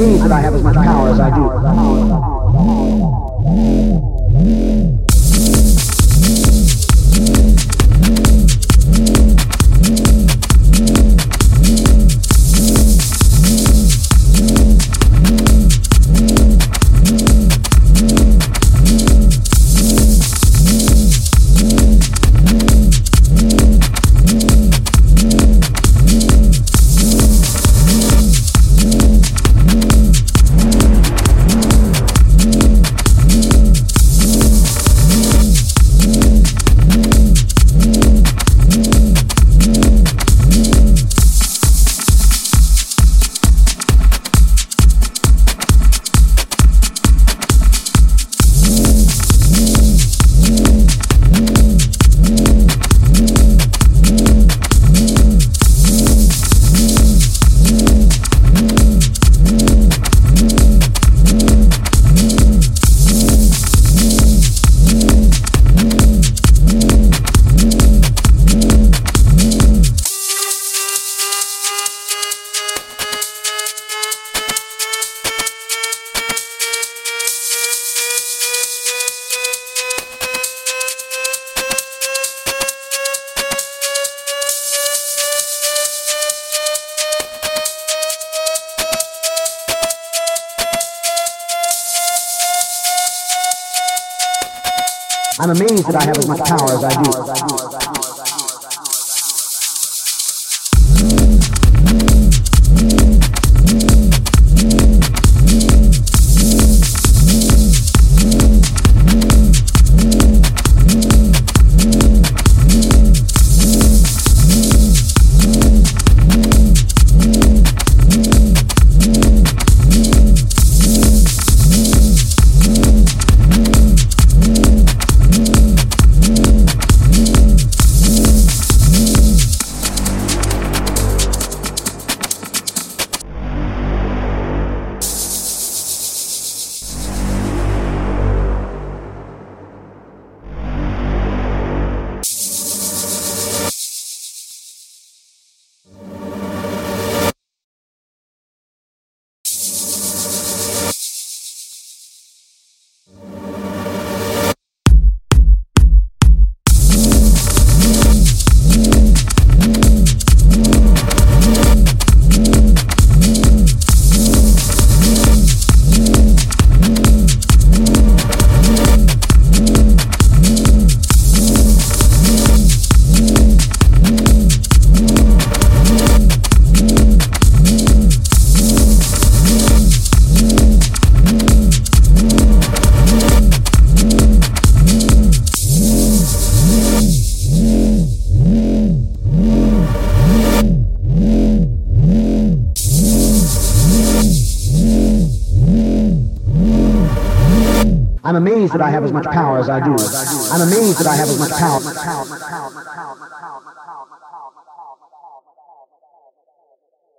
means that I have as much power as I do. I'm amazed that I have as much power as I do. I'm amazed that I have as much power as I do. I'm amazed that I have as much power.